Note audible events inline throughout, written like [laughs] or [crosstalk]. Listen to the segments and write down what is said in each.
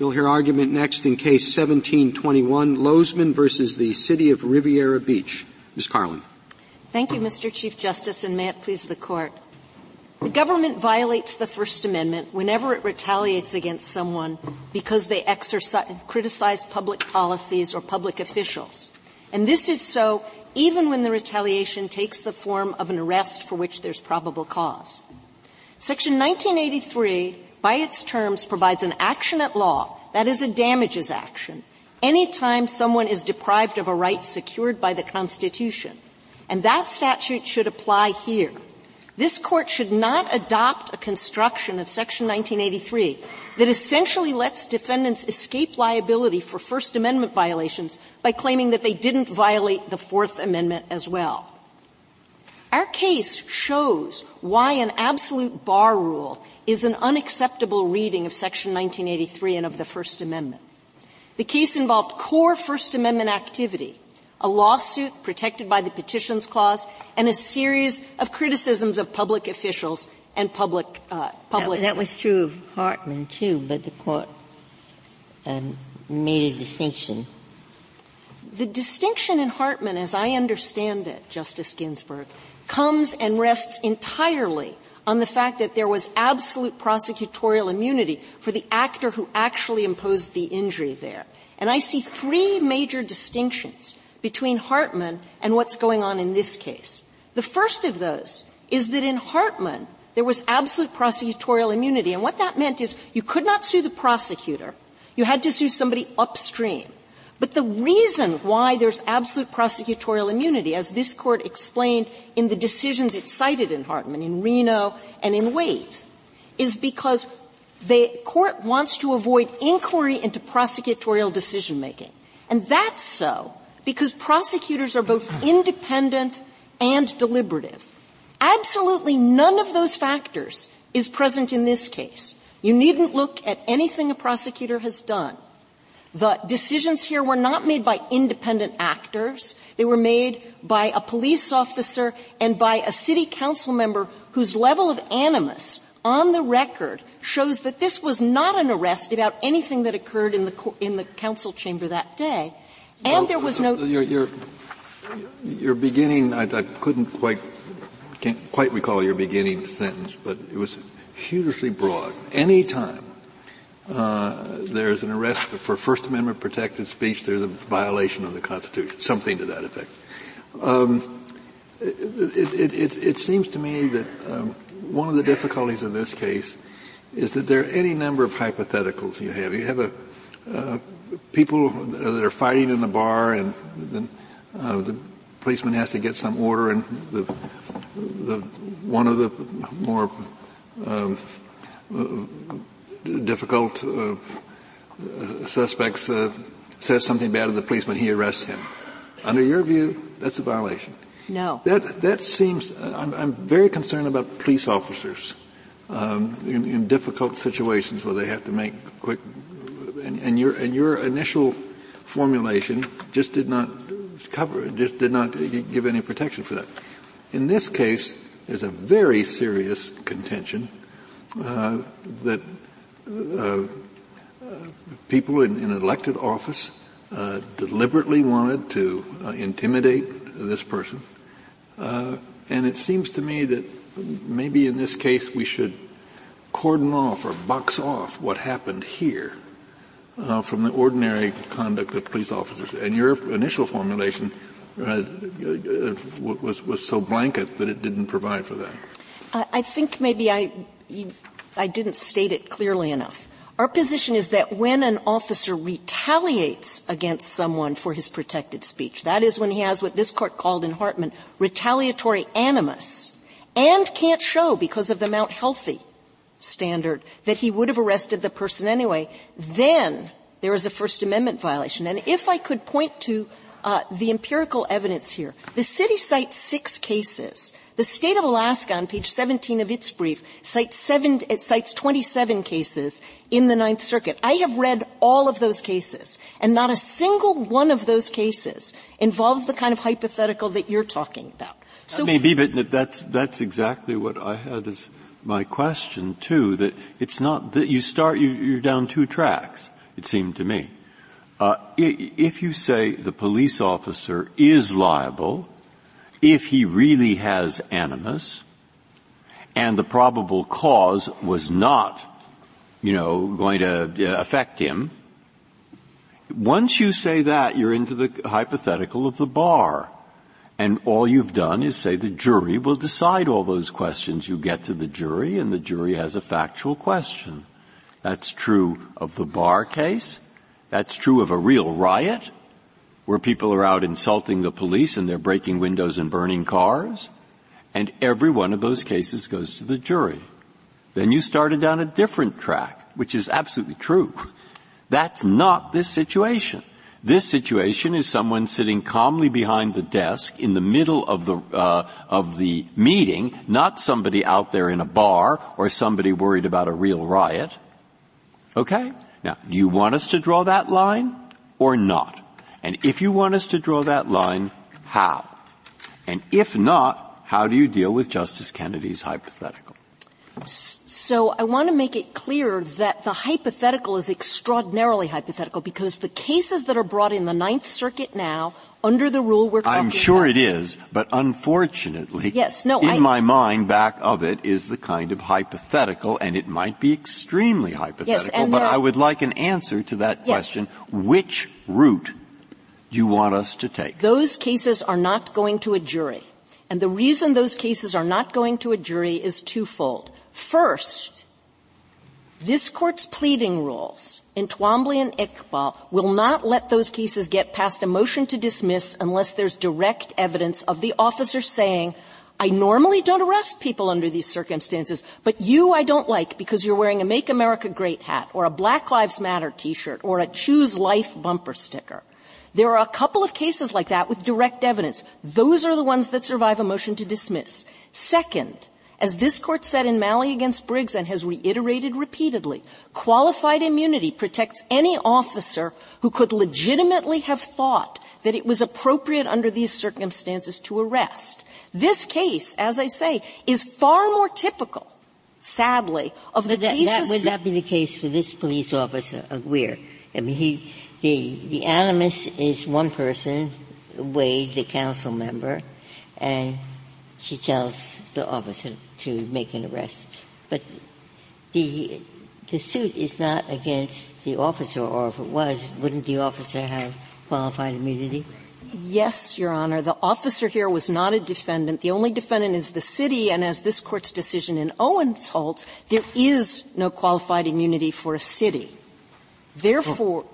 You'll hear argument next in case 1721, Lozman versus the City of Riviera Beach. Ms. Karlan. Thank you, Mr. Chief Justice, and may it please the Court. The government violates the First Amendment whenever it retaliates against someone because they exercise, criticize public policies or public officials. And this is so even when the retaliation takes the form of an arrest for which there's probable cause. Section 1983 by its terms provides an action at law, that is a damages action, anytime someone is deprived of a right secured by the Constitution. And that statute should apply here. This court should not adopt a construction of Section 1983 that essentially lets defendants escape liability for First Amendment violations by claiming that they didn't violate the Fourth Amendment as well. Our case shows why an absolute bar rule is an unacceptable reading of Section 1983 and of the First Amendment. The case involved core First Amendment activity, a lawsuit protected by the Petitions Clause, and a series of criticisms of public officials and public uh, public. That, that, was true of Hartman too, but the court um, made a distinction. The distinction in Hartman, as I understand it, Justice Ginsburg, comes and rests entirely on the fact that there was absolute prosecutorial immunity for the actor who actually imposed the injury there. And I see three major distinctions between Hartman and what's going on in this case. The first of those is that in Hartman, there was absolute prosecutorial immunity. And what that meant is you could not sue the prosecutor. You had to sue somebody upstream. But the reason why there's absolute prosecutorial immunity, as this court explained in the decisions it cited in Hartman, in Reno and in Wayte, is because the court wants to avoid inquiry into prosecutorial decision making. And that's so because prosecutors are both [clears throat] independent and deliberative. Absolutely none of those factors is present in this case. You needn't look at anything a prosecutor has done the decisions here were not made by independent actors. They were made by a police officer and by a city council member whose level of animus on the record shows that this was not an arrest about anything that occurred in the, in the council chamber that day. And well, there was no. Your, your, your beginning, I, I couldn't quite, can't quite recall your beginning sentence, but it was hugely broad. Any time uh, there's an arrest for First Amendment protected speech, there's a violation of the Constitution, something to that effect. Um, it, it, it, it, seems to me that um, one of the difficulties of this case is that there are any number of hypotheticals you have. You have a uh, people that are fighting in the bar, and then uh, the policeman has to get some order, and the the one of the more um, difficult uh, suspects uh, says something bad to the policeman, he arrests him. Under your view, that's a violation. No. That that seems. I'm, I'm very concerned about police officers um, in, in, difficult situations where they have to make quick. And, and your and your initial formulation just did not cover. Just did not give any protection for that. In this case, there's a very serious contention uh, that uh, people in, in, elected office uh, deliberately wanted to uh, intimidate this person. Uh, and it seems to me that maybe in this case we should cordon off or box off what happened here uh, from the ordinary conduct of police officers. And your initial formulation was was so blanket that it didn't provide for that. I think maybe I I didn't state it clearly enough. Our position is that when an officer retaliates against someone for his protected speech, that is when he has what this court called in Hartman retaliatory animus, and can't show because of the Mount Healthy standard that he would have arrested the person anyway, then there is a First Amendment violation. And if I could point to uh, the empirical evidence here, the city cites six cases the state of Alaska on page 17 of its brief cites seven, it cites 27 cases in the Ninth Circuit. I have read all of those cases, and not a single one of those cases involves the kind of hypothetical that you're talking about. So that may be, but that's, that's exactly what I had as my question too, that it's not that you start, you, you're down two tracks. it seemed to me. Uh, if you say the police officer is liable, if he really has animus, and the probable cause was not, you know, going to uh, affect him, once you say that, you're into the hypothetical of the bar. And all you've done is say the jury will decide all those questions. You get to the jury and the jury has a factual question. That's true of the bar case. That's true of a real riot where people are out insulting the police and they're breaking windows and burning cars. And every one of those cases goes to the jury. Then you started down a different track, which is absolutely true. [laughs] That's not this situation. This situation is someone sitting calmly behind the desk in the middle of the uh, of the meeting, not somebody out there in a bar or somebody worried about a real riot. Okay? Now, do you want us to draw that line or not? And if you want us to draw that line, how? And if not, how do you deal with Justice Kennedy's hypothetical? So I want to make it clear that the hypothetical is extraordinarily hypothetical because the cases that are brought in the Ninth Circuit now under the rule we're talking I'm sure it is, but unfortunately, yes, no, in my mind, back of it is the kind of hypothetical, and it might be extremely hypothetical, yes, but I would like an answer to that question. Which route you want us to take? Those cases are not going to a jury. And the reason those cases are not going to a jury is twofold. First, this court's pleading rules in Twombly and Iqbal will not let those cases get past a motion to dismiss unless there's direct evidence of the officer saying, I normally don't arrest people under these circumstances, but you I don't like because you're wearing a Make America Great hat or a Black Lives Matter t-shirt or a Choose Life bumper sticker. There are a couple of cases like that with direct evidence. Those are the ones that survive a motion to dismiss. Second, as this court said in Malley against Briggs and has reiterated repeatedly, qualified immunity protects any officer who could legitimately have thought that it was appropriate under these circumstances to arrest. This case, as I say, is far more typical, sadly, of the that, cases. That would not be the case for this police officer, Aguirre. I mean, he, the, the animus is one person, Wade, the council member, and she tells the officer to make an arrest. But the, the suit is not against the officer, or if it was, wouldn't the officer have qualified immunity? Yes, Your Honor. The officer here was not a defendant. The only defendant is the city, and as this court's decision in Owens holds, there is no qualified immunity for a city. Therefore,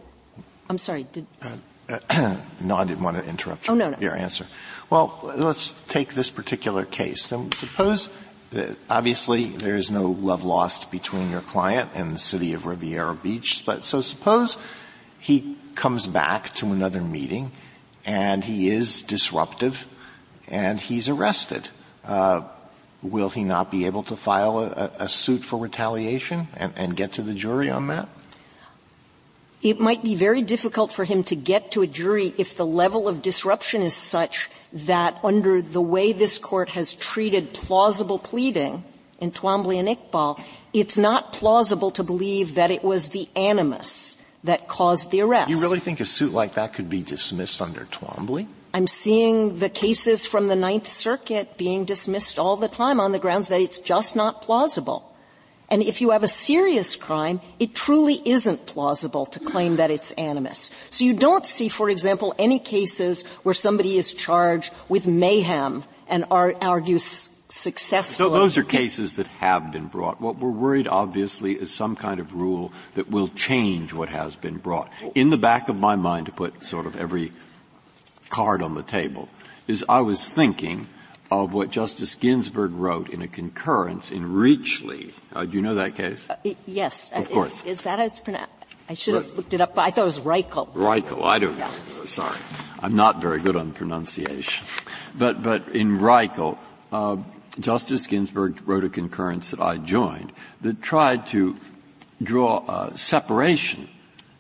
I'm sorry, did... Uh, [clears throat] no, I didn't want to interrupt you, oh, no, no. your answer. Well, let's take this particular case. And suppose that obviously there is no love lost between your client and the city of Riviera Beach, but so suppose he comes back to another meeting and he is disruptive and he's arrested. Uh, will he not be able to file a, a suit for retaliation and, and get to the jury on that? It might be very difficult for him to get to a jury if the level of disruption is such that under the way this court has treated plausible pleading in Twombly and Iqbal, it's not plausible to believe that it was the animus that caused the arrest. You really think a suit like that could be dismissed under Twombly? I'm seeing the cases from the Ninth Circuit being dismissed all the time on the grounds that it's just not plausible. And if you have a serious crime, it truly isn't plausible to claim that it's animus. So you don't see, for example, any cases where somebody is charged with mayhem and ar- argues successfully. So those are cases that have been brought. What we're worried, obviously, is some kind of rule that will change what has been brought. In the back of my mind, to put sort of every card on the table, is I was thinking of what Justice Ginsburg wrote in a concurrence in Reachley. Uh, do you know that case? Uh, yes. Of course. Is that how it's pronounced? I should have looked it up, but I thought it was Reichle. Reichle, I don't know. Sorry. I'm not very good on pronunciation. But, but in Reichle, uh, Justice Ginsburg wrote a concurrence that I joined that tried to draw a separation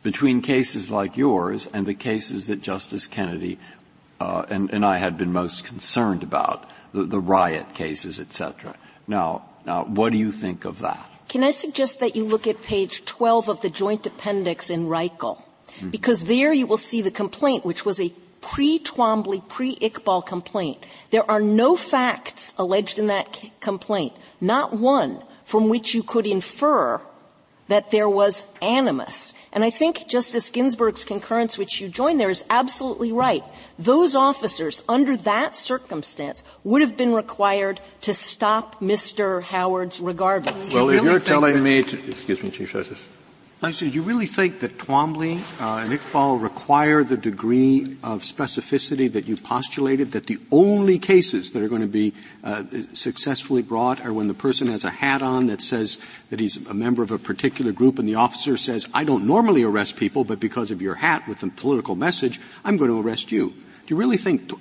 between cases like yours and the cases that Justice Kennedy uh, and, and I had been most concerned about the, riot cases, etc. Now, now, what do you think of that? can I suggest that you look at page 12 of the joint appendix in Reichle? Mm-hmm. Because there you will see the complaint, which was a pre-Twombly, pre-Iqbal complaint. There are no facts alleged in that complaint, not one from which you could infer that there was animus. And I think Justice Ginsburg's concurrence, which you joined there, is absolutely right. Those officers, under that circumstance, would have been required to stop Mr. Howards regardless. Well, if you're telling me to, excuse me, Chief Justice. I said, you really think that Twombly uh, and Iqbal require the degree of specificity that you postulated, that the only cases that are going to be uh, successfully brought are when the person has a hat on that says that he's a member of a particular group and the officer says, I don't normally arrest people, but because of your hat with the political message, I'm going to arrest you. Do you really think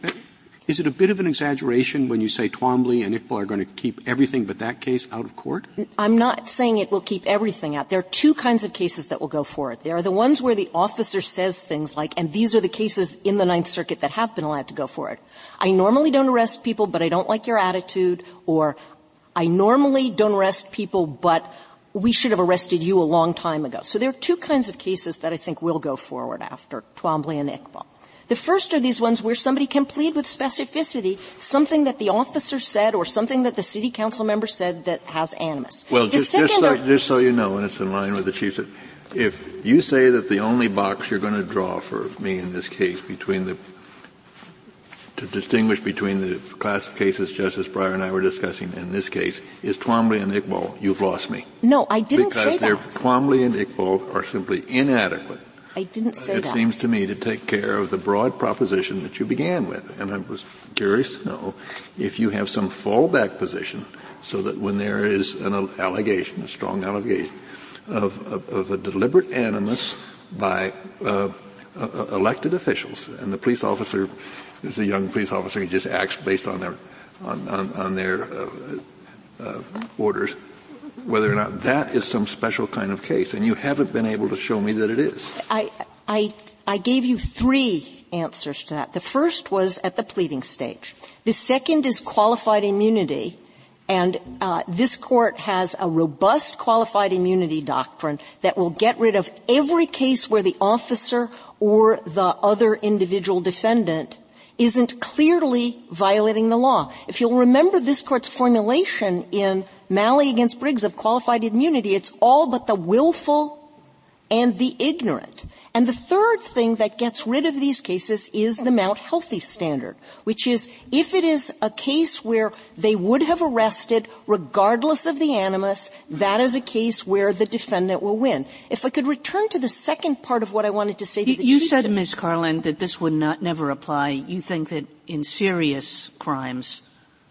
is it a bit of an exaggeration when you say Twombly and Iqbal are going to keep everything but that case out of court? I'm not saying it will keep everything out. There are two kinds of cases that will go forward. There are the ones where the officer says things like, and these are the cases in the Ninth Circuit that have been allowed to go forward. I normally don't arrest people, but I don't like your attitude, or I normally don't arrest people, but we should have arrested you a long time ago. So there are two kinds of cases that I think will go forward after Twombly and Iqbal. The first are these ones where somebody can plead with specificity something that the officer said or something that the city council member said that has animus. Well, just, just, so, just so you know, and it's in line with the chief, if you say that the only box you're going to draw for me in this case between the to distinguish between the class of cases Justice Breyer and I were discussing in this case is Twombly and Iqbal. You've lost me. No, I didn't because say that. Because Twombly and Iqbal are simply inadequate I didn't say it that. It seems to me to take care of the broad proposition that you began with. And I was curious to know if you have some fallback position so that when there is an allegation, a strong allegation of, of, of a deliberate animus by uh, uh, elected officials, and the police officer is a young police officer, he just acts based on their on, on, on their uh, uh orders whether or not that is some special kind of case, and you haven't been able to show me that it is. I, I, I gave you three answers to that. The first was at the pleading stage. The second is qualified immunity, and uh, this court has a robust qualified immunity doctrine that will get rid of every case where the officer or the other individual defendant isn't clearly violating the law. If you'll remember this court's formulation in Malley against Briggs of qualified immunity, it's all but the willful and the ignorant. And the third thing that gets rid of these cases is the Mount Healthy standard, which is if it is a case where they would have arrested regardless of the animus, that is a case where the defendant will win. If I could return to the second part of what I wanted to say to you, the You said, Ms. Karlan, that this would not never apply. You think that in serious crimes,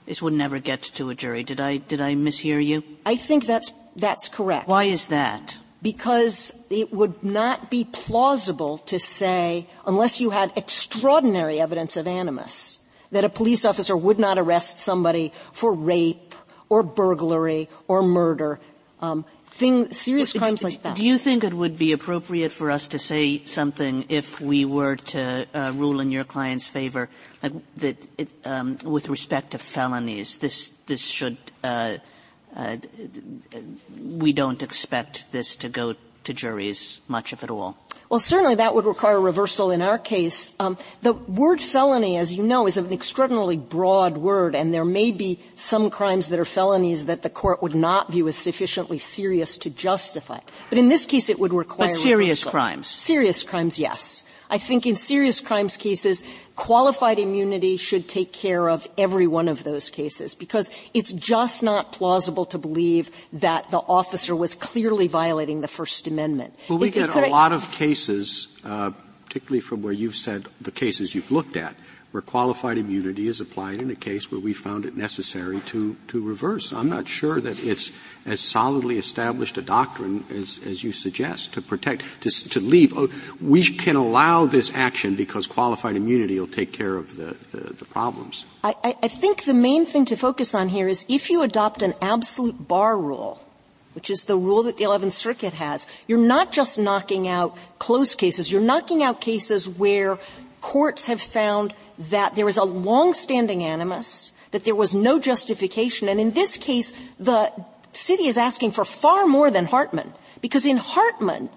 this would never get to a jury. Did I, did I mishear you? I think that's, that's correct. Why is that? Because it would not be plausible to say, unless you had extraordinary evidence of animus, that a police officer would not arrest somebody for rape or burglary or murder. Um, thing, serious crimes do, like that. Do you think it would be appropriate for us to say something if we were to uh, rule in your client's favor, like that it, um, with respect to felonies, this this should uh, uh, we don't expect this to go to juries much if at all. Well, certainly that would require a reversal in our case. Um, the word felony, as you know, is an extraordinarily broad word, and there may be some crimes that are felonies that the court would not view as sufficiently serious to justify. But in this case, it would require but serious reversal. crimes. Serious crimes, yes. I think in serious crimes cases, qualified immunity should take care of every one of those cases because it's just not plausible to believe that the officer was clearly violating the First Amendment. Well, we get a lot of cases, uh, particularly from where you've said the cases you've looked at, where qualified immunity is applied in a case where we found it necessary to, to reverse. I'm not sure that it's as solidly established a doctrine as, as you suggest to protect, to, to leave. Oh, we can allow this action because qualified immunity will take care of the, the, the problems. I, I think the main thing to focus on here is if you adopt an absolute bar rule, which is the rule that the 11th Circuit has, you're not just knocking out close cases, you're knocking out cases where courts have found that there is a long-standing animus, that there was no justification, and in this case, the city is asking for far more than Hartman. Because in Hartman,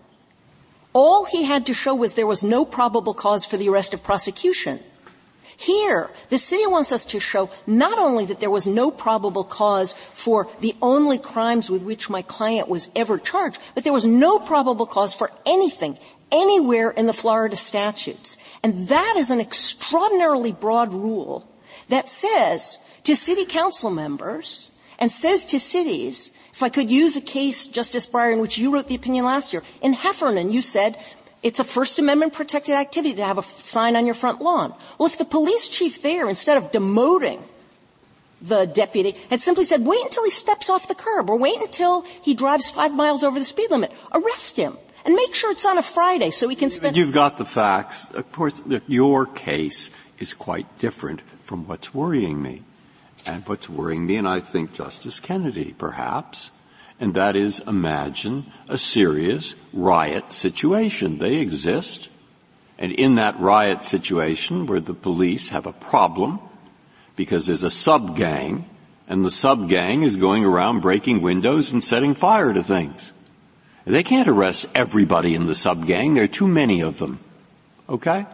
all he had to show was there was no probable cause for the arrest of prosecution. Here, the city wants us to show not only that there was no probable cause for the only crimes with which my client was ever charged, but there was no probable cause for anything, anywhere in the Florida statutes. And that is an extraordinarily broad rule that says to city council members and says to cities, if I could use a case, Justice Breyer, in which you wrote the opinion last year, in Heffernan you said it's a First Amendment protected activity to have a sign on your front lawn. Well, if the police chief there, instead of demoting the deputy, had simply said, wait until he steps off the curb or wait until he drives five miles over the speed limit, arrest him. And make sure it's on a Friday so we can spend. You've got the facts. Of course, your case is quite different from what's worrying me. And what's worrying me, and I think Justice Kennedy perhaps, and that is imagine a serious riot situation. They exist. And in that riot situation where the police have a problem because there's a sub-gang and the sub-gang is going around breaking windows and setting fire to things. They can't arrest everybody in the sub-gang. There are too many of them. Okay?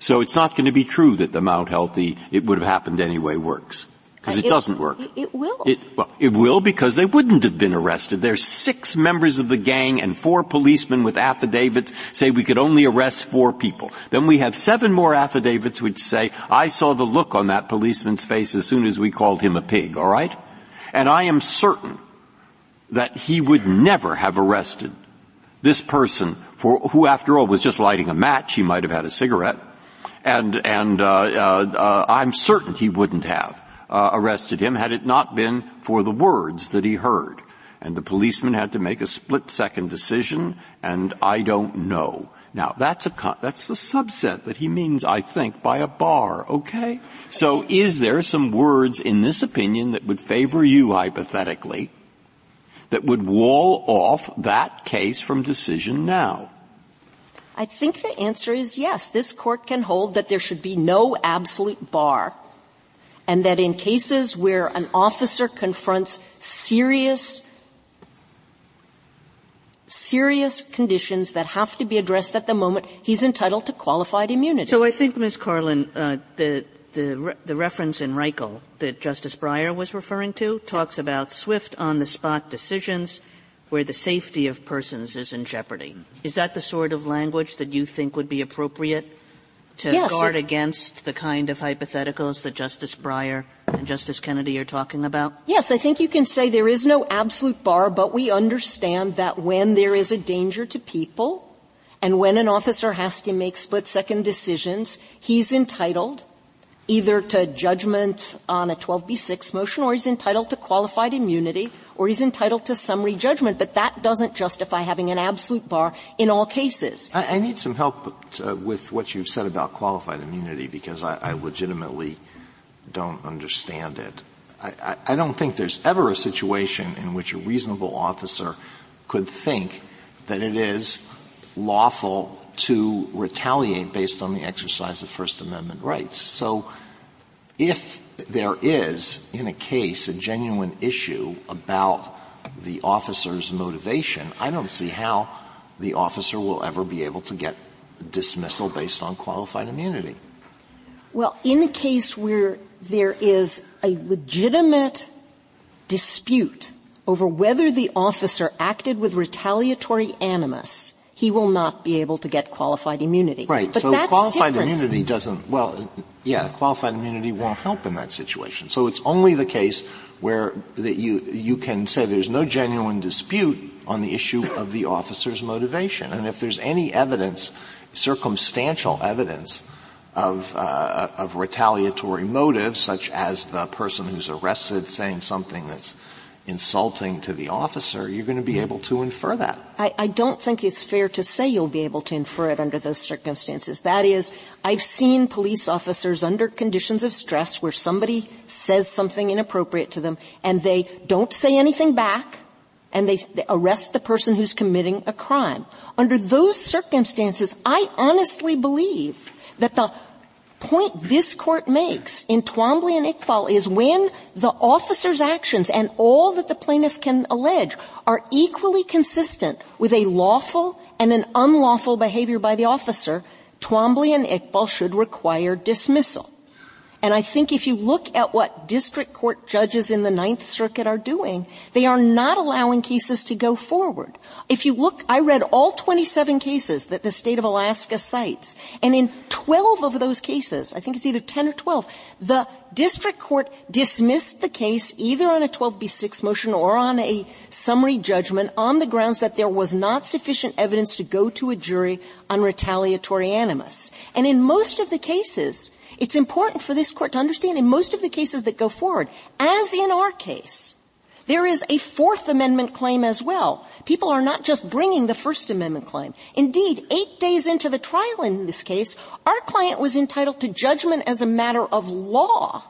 So it's not going to be true that the Mount Healthy, it would have happened anyway works. Because it, uh, it, doesn't work. It will. It, well, it will because they wouldn't have been arrested. There's six members of the gang and four policemen with affidavits say we could only arrest four people. Then we have seven more affidavits which say, I saw the look on that policeman's face as soon as we called him a pig, alright? And I am certain that he would never have arrested this person for, who after all was just lighting a match, he might have had a cigarette, and, and, uh, uh, I'm certain he wouldn't have uh, arrested him had it not been for the words that he heard. And the policeman had to make a split second decision, and I don't know. Now, that's a, that's the subset that he means, I think, by a bar, okay? So is there some words in this opinion that would favor you hypothetically that would wall off that case from decision now? I think the answer is yes. This court can hold that there should be no absolute bar and that in cases where an officer confronts serious serious conditions that have to be addressed at the moment, he's entitled to qualified immunity. So I think, Ms. Karlan, uh, the the, re- the reference in Reichle that Justice Breyer was referring to talks about swift on-the-spot decisions where the safety of persons is in jeopardy. Is that the sort of language that you think would be appropriate to yes, guard it, against the kind of hypotheticals that Justice Breyer and Justice Kennedy are talking about? Yes, I think you can say there is no absolute bar, but we understand that when there is a danger to people and when an officer has to make split second decisions, he's entitled either to judgment on a 12b6 motion or he's entitled to qualified immunity or he's entitled to summary judgment, but that doesn't justify having an absolute bar in all cases. I, I need some help uh, with what you've said about qualified immunity because I, I legitimately don't understand it. I, I, I don't think there's ever a situation in which a reasonable officer could think that it is lawful to retaliate based on the exercise of First Amendment rights. So if there is, in a case, a genuine issue about the officer's motivation, I don't see how the officer will ever be able to get dismissal based on qualified immunity. Well, in a case where there is a legitimate dispute over whether the officer acted with retaliatory animus, he will not be able to get qualified immunity. Right. But so qualified different. immunity doesn't, well, yeah, qualified immunity won't help in that situation. So it's only the case where that you, you can say there's no genuine dispute on the issue of the officer's motivation. And if there's any evidence, circumstantial evidence of, uh, of retaliatory motives, such as the person who's arrested saying something that's insulting to the officer, you're going to be hmm. able to infer that. I, I, don't think it's fair to say you'll be able to infer it under those circumstances. That is, I've seen police officers under conditions of stress where somebody says something inappropriate to them and they don't say anything back and they, they arrest the person who's committing a crime. Under those circumstances, I honestly believe that the point this court makes in Twombly and Iqbal is when the officer's actions and all that the plaintiff can allege are equally consistent with a lawful and an unlawful behavior by the officer, Twombly and Iqbal should require dismissal. And I think if you look at what district court judges in the Ninth Circuit are doing, they are not allowing cases to go forward. If you look, I read all 27 cases that the state of Alaska cites, and in 12 of those cases, I think it's either 10 or 12, the district court dismissed the case either on a 12b6 motion or on a summary judgment on the grounds that there was not sufficient evidence to go to a jury on retaliatory animus. And in most of the cases, it's important for this court to understand in most of the cases that go forward, as in our case, there is a Fourth Amendment claim as well. People are not just bringing the First Amendment claim. Indeed, eight days into the trial in this case, our client was entitled to judgment as a matter of law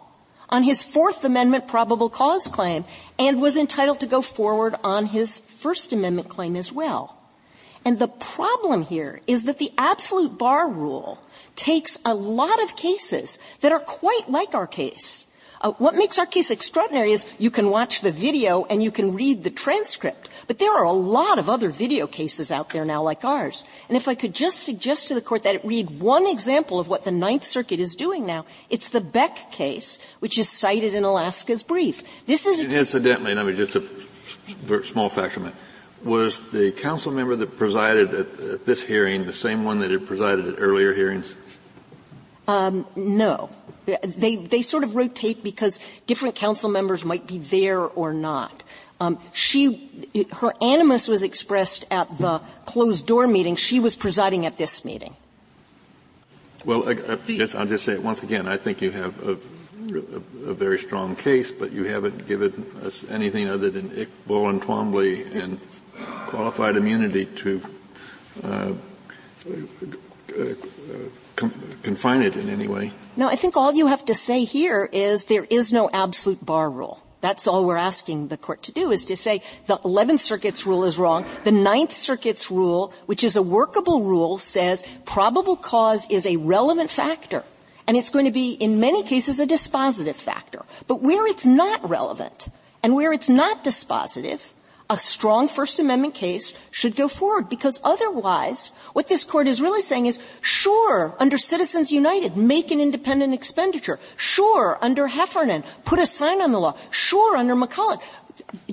on his Fourth Amendment probable cause claim and was entitled to go forward on his First Amendment claim as well. And the problem here is that the absolute bar rule takes a lot of cases that are quite like our case. Uh, what makes our case extraordinary is you can watch the video and you can read the transcript. But there are a lot of other video cases out there now like ours. And if I could just suggest to the court that it read one example of what the Ninth Circuit is doing now, it's the Beck case, which is cited in Alaska's brief. This is incidentally, let me just a small factor was the council member that presided at, at, this hearing the same one that had presided at earlier hearings? Um, no. They, they sort of rotate because different council members might be there or not. Um, she, her animus was expressed at the closed door meeting. She was presiding at this meeting. Well, I, I I'll just say it once again. I think you have a, a, a, very strong case, but you haven't given us anything other than Iqbal and Twombly and qualified immunity to uh, uh, com- confine it in any way. No, I think all you have to say here is there is no absolute bar rule. That's all we're asking the court to do is to say the 11th Circuit's rule is wrong. The 9th Circuit's rule, which is a workable rule, says probable cause is a relevant factor. And it's going to be, in many cases, a dispositive factor. But where it's not relevant, and where it's not dispositive, a strong First Amendment case should go forward because otherwise, what this court is really saying is, sure, under Citizens United, make an independent expenditure. Sure, under Heffernan, put a sign on the law. Sure, under McCullen,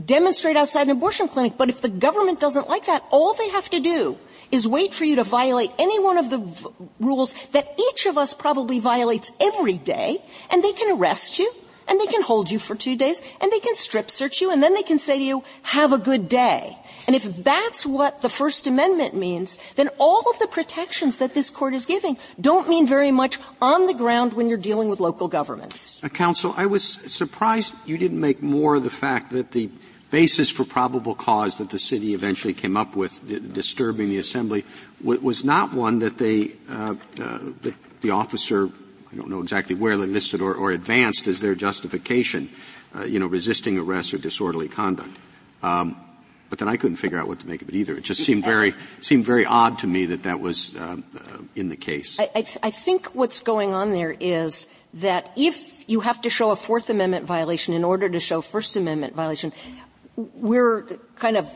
demonstrate outside an abortion clinic. But if the government doesn't like that, all they have to do is wait for you to violate any one of the v- rules that each of us probably violates every day, and they can arrest you and they can hold you for two days, and they can strip search you, and then they can say to you, have a good day. And if that's what the First Amendment means, then all of the protections that this court is giving don't mean very much on the ground when you're dealing with local governments. Uh, counsel, I was surprised you didn't make more of the fact that the basis for probable cause that the city eventually came up with, disturbing the assembly, was not one that they, uh, uh, that the officer I don't know exactly where they listed or, or advanced as their justification, uh, you know, resisting arrest or disorderly conduct. Um, but then I couldn't figure out what to make of it either. It just seemed very seemed very odd to me that that was uh, uh, in the case. I, I, th- I think what's going on there is that if you have to show a Fourth Amendment violation in order to show First Amendment violation, we're kind of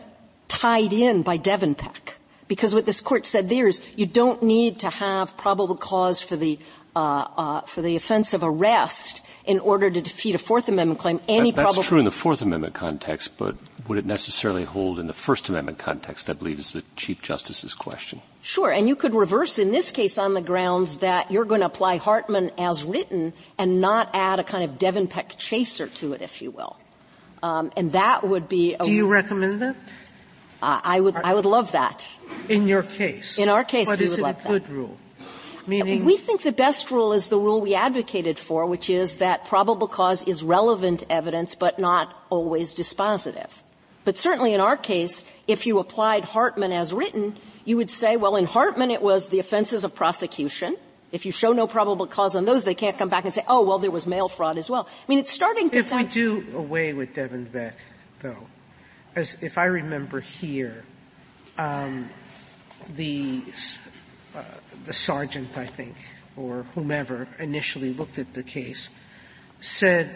tied in by Devenpeck. Because what this court said there is you don't need to have probable cause for the uh, uh, for the offense of arrest in order to defeat a Fourth Amendment claim. Any that, that's true in the Fourth Amendment context, but would it necessarily hold in the First Amendment context? I believe is the Chief Justice's question. Sure, and you could reverse in this case on the grounds that you're going to apply Hartman as written and not add a kind of Devenpeck chaser to it, if you will. Um, and that would be. Do you recommend that? Uh, I would. I would love that. In your case. In our case, but we would like that. good rule? Meaning? We think the best rule is the rule we advocated for, which is that probable cause is relevant evidence but not always dispositive. But certainly in our case, if you applied Hartman as written, you would say, well, in Hartman it was the offenses of prosecution. If you show no probable cause on those, they can't come back and say, oh, well, there was mail fraud as well. I mean, it's starting to If sound- we do away with Devenpeck, though, as if I remember here, um, the uh, the sergeant, I think, or whomever initially looked at the case said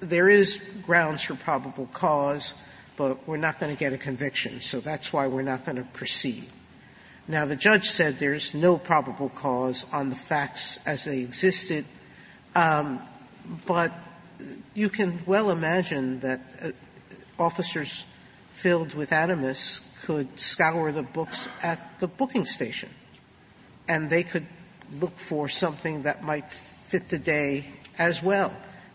there is grounds for probable cause, but we're not going to get a conviction, so that's why we're not going to proceed. Now the judge said there's no probable cause on the facts as they existed, um, but you can well imagine that uh, officers filled with animus could scour the books at the booking station, and they could look for something that might fit the day as well,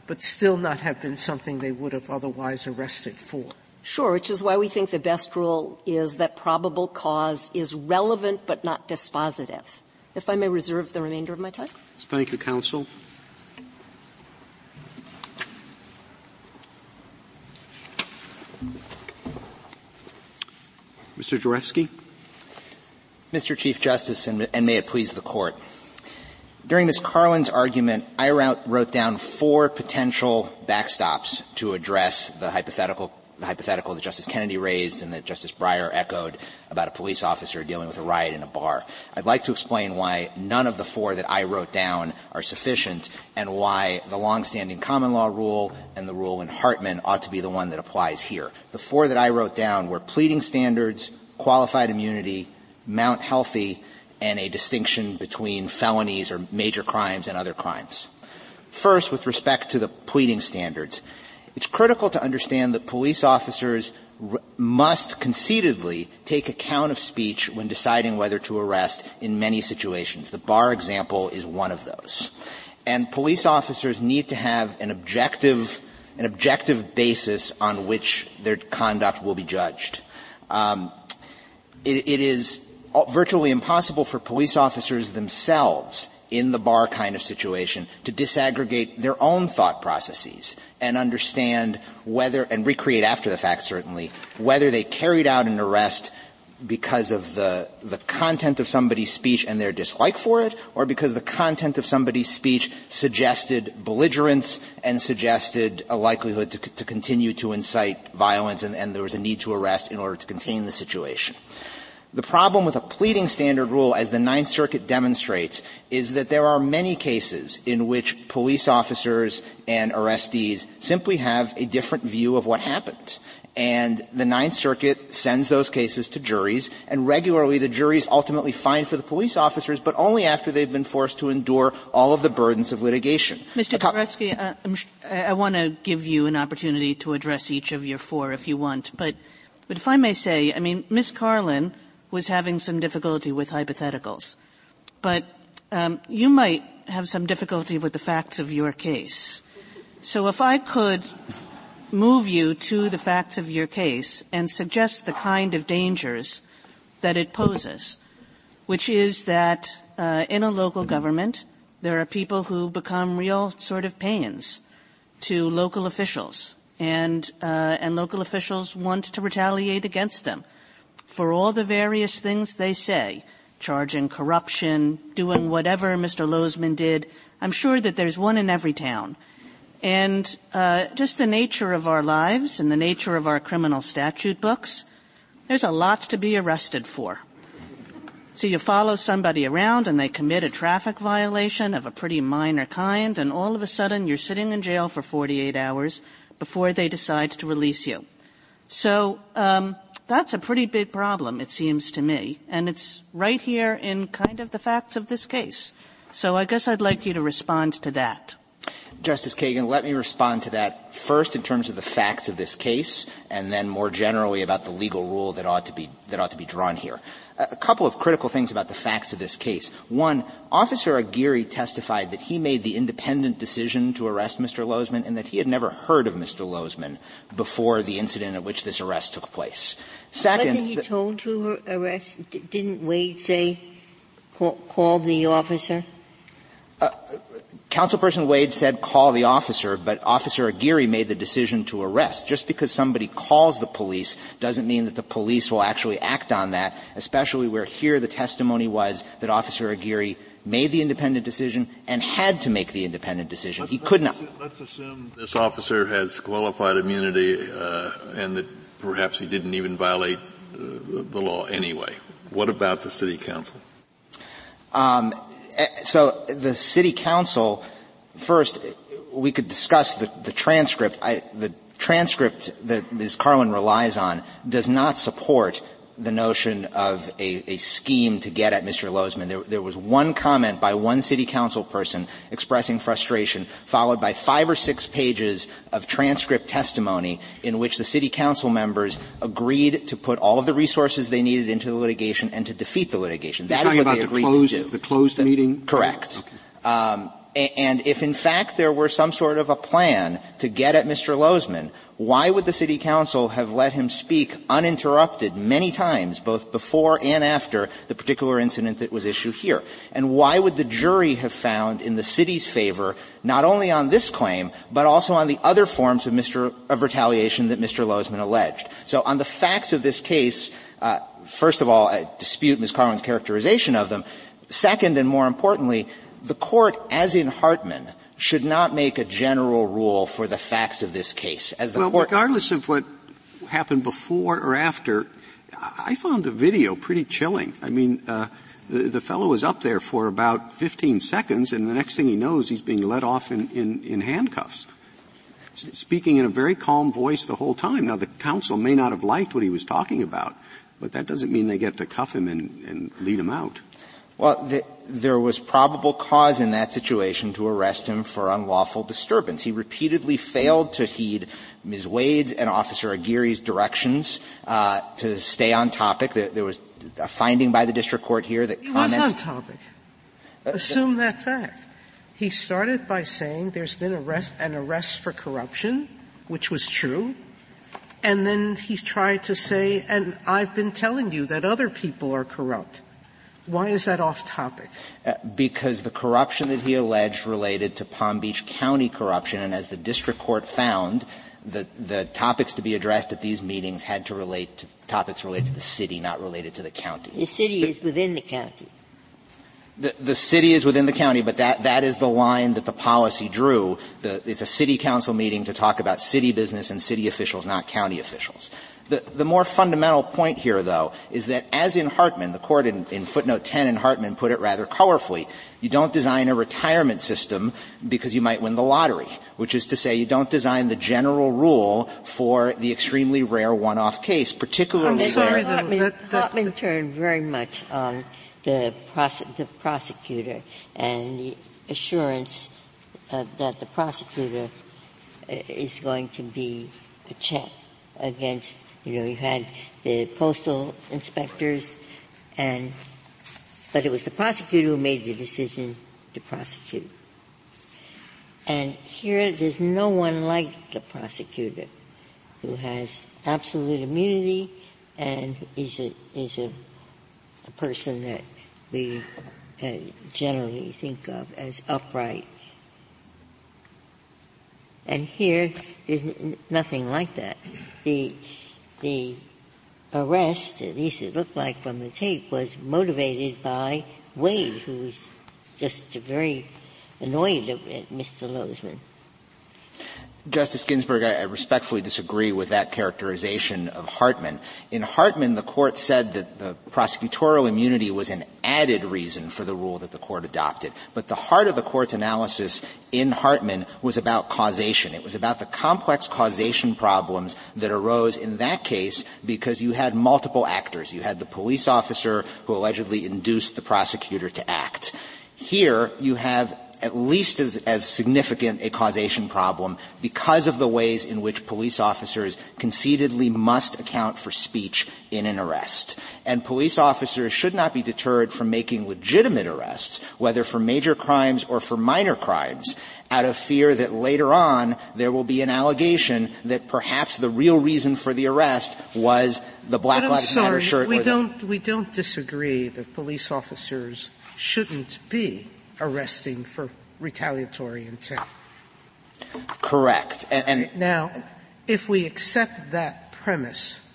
but still not have been something they would have otherwise arrested for. Sure, which is why we think the best rule is that probable cause is relevant but not dispositive. If I may reserve the remainder of my time. Thank you, counsel. Mr. Dvoretzky. Mr. Chief Justice, and, and, may it please the court. During Ms. Karlan's argument, I wrote down four potential backstops to address the hypothetical the hypothetical that Justice Kennedy raised and that Justice Breyer echoed about a police officer dealing with a riot in a bar. I'd like to explain why none of the four that I wrote down are sufficient and why the longstanding common law rule and the rule in Hartman ought to be the one that applies here. The four that I wrote down were pleading standards, qualified immunity, Mount Healthy, and a distinction between felonies or major crimes and other crimes. First, with respect to the pleading standards, it's critical to understand that police officers r- must conceitedly take account of speech when deciding whether to arrest in many situations. The bar example is one of those. And police officers need to have an objective, an objective basis on which their conduct will be judged. Um, it, it is virtually impossible for police officers themselves in the bar kind of situation to disaggregate their own thought processes and understand whether, and recreate after the fact certainly, whether they carried out an arrest because of the, the content of somebody's speech and their dislike for it, or because the content of somebody's speech suggested belligerence and suggested a likelihood to, to continue to incite violence and, and there was a need to arrest in order to contain the situation. The problem with a pleading standard rule, as the Ninth Circuit demonstrates, is that there are many cases in which police officers and arrestees simply have a different view of what happened. And the Ninth Circuit sends those cases to juries, and regularly the juries ultimately find for the police officers, but only after they've been forced to endure all of the burdens of litigation. Mr. Dvoretzky, uh, I want to give you an opportunity to address each of your four if you want, but, but if I may say, I mean, Ms. Karlan was having some difficulty with hypotheticals. But um, you might have some difficulty with the facts of your case. So if I could move you to the facts of your case and suggest the kind of dangers that it poses, which is that uh, in a local government, there are people who become real sort of pains to local officials, and uh, and local officials want to retaliate against them for all the various things they say, charging corruption, doing whatever Mr. Lozman did, I'm sure that there's one in every town. And uh, just the nature of our lives and the nature of our criminal statute books, there's a lot to be arrested for. So you follow somebody around and they commit a traffic violation of a pretty minor kind and all of a sudden you're sitting in jail for 48 hours before they decide to release you. So um, that's a pretty big problem, it seems to me, and it's right here in kind of the facts of this case. So I guess I'd like you to respond to that. Justice Kagan, let me respond to that first in terms of the facts of this case, and then more generally about the legal rule that ought to be that ought to be drawn here a couple of critical things about the facts of this case. One, Officer Aguirre testified that he made the independent decision to arrest Mr. Lozman and that he had never heard of Mr. Lozman before the incident at which this arrest took place. Second, wasn't he told to arrest? Didn't Wade say call, call the officer? Uh, Councilperson Wade said call the officer, but Officer Aguirre made the decision to arrest. Just because somebody calls the police doesn't mean that the police will actually act on that, especially where here the testimony was that Officer Aguirre made the independent decision and had to make the independent decision. He could not. Let's assume this officer has qualified immunity uh, and that perhaps he didn't even violate uh, the law anyway. What about the city council? Um, Eh, so the city council, first, we could discuss the, the transcript. I, the transcript that Ms. Karlan relies on does not support the notion of a, a scheme to get at Mr. Lozman. There, there, was one comment by one city council person expressing frustration, followed by five or six pages of transcript testimony in which the city council members agreed to put all of the resources they needed into the litigation and to defeat the litigation. That is what they agreed the closed, to do. The closed the, meeting? Correct. Okay. Um, and if in fact there were some sort of a plan to get at Mr. Lozman, why would the city council have let him speak uninterrupted many times, both before and after the particular incident that was issued here? And why would the jury have found in the city's favor, not only on this claim, but also on the other forms of, Mr., of retaliation that Mr. Lozman alleged? So on the facts of this case, uh, first of all, I dispute Ms. Karlan's characterization of them. Second, and more importantly, the court, as in Hartman, should not make a general rule for the facts of this case. As the well, court, regardless of what happened before or after, I found the video pretty chilling. I mean, uh, the, the, fellow was up there for about 15 seconds, and the next thing he knows, he's being let off in, in, in handcuffs speaking in a very calm voice the whole time. Now, the council may not have liked what he was talking about, but that doesn't mean they get to cuff him and, and lead him out. Well, the, there was probable cause in that situation to arrest him for unlawful disturbance. He repeatedly failed to heed Ms. Wade's and Officer Aguirre's directions uh, to stay on topic. There, there, was a finding by the district court here that he comments. was on topic. Assume that fact. He started by saying there's been arrest, an arrest for corruption, which was true. And then he tried to say, and I've been telling you that other people are corrupt. Why is that off topic? Uh, because the corruption that he alleged related to Palm Beach County corruption, and as the district court found, the, the topics to be addressed at these meetings had to relate to topics related to the city, not related to the county. The city is within the county. The, the, city is within the county, but that, that is the line that the policy drew. The, it's a city council meeting to talk about city business and city officials, not county officials. The, the more fundamental point here, though, is that as in Hartman, the court in, in footnote 10 in Hartman put it rather colorfully, you don't design a retirement system because you might win the lottery, which is to say you don't design the general rule for the extremely rare one-off case, particularly I'm sorry, where Hartman, that, that, Hartman turned very much on the, prose- the prosecutor and the assurance uh, that the prosecutor uh, is going to be a check against, you know, you had the postal inspectors and, but it was the prosecutor who made the decision to prosecute. And here there's no one like the prosecutor who has absolute immunity and is a, is a a person that we uh, generally think of as upright. And here, there's n- nothing like that. The, the arrest, at least it looked like from the tape, was motivated by Wade, who was just very annoyed at Mr. Lozman. Justice Ginsburg, I, respectfully disagree with that characterization of Hartman. In Hartman, the court said that the prosecutorial immunity was an added reason for the rule that the court adopted. But the heart of the court's analysis in Hartman was about causation. It was about the complex causation problems that arose in that case because you had multiple actors. You had the police officer who allegedly induced the prosecutor to act. Here, you have at least as, as, significant a causation problem because of the ways in which police officers conceitedly must account for speech in an arrest. And police officers should not be deterred from making legitimate arrests, whether for major crimes or for minor crimes, out of fear that later on there will be an allegation that perhaps the real reason for the arrest was the Black Lives sorry, Matter shirt. We don't, we don't disagree that police officers shouldn't be arresting for retaliatory intent. Correct. And, and now, if we accept that premise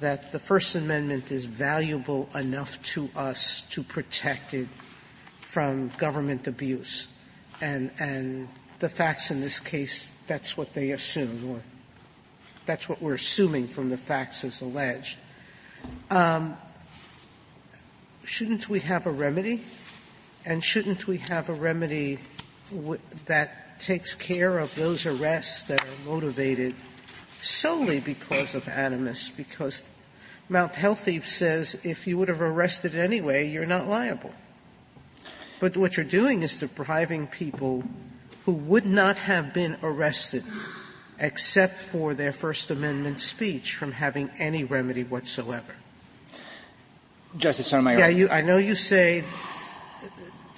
that the First Amendment is valuable enough to us to protect it from government abuse, and and the facts in this case, that's what they assume, or that's what we're assuming from the facts as alleged. Um, shouldn't we have a remedy And shouldn't we have a remedy w- that takes care of those arrests that are motivated solely because of animus? Because Mount Healthy says if you would have arrested anyway, you're not liable. But what you're doing is depriving people who would not have been arrested except for their First Amendment speech from having any remedy whatsoever. Justice Sotomayor. Yeah, you, I know you say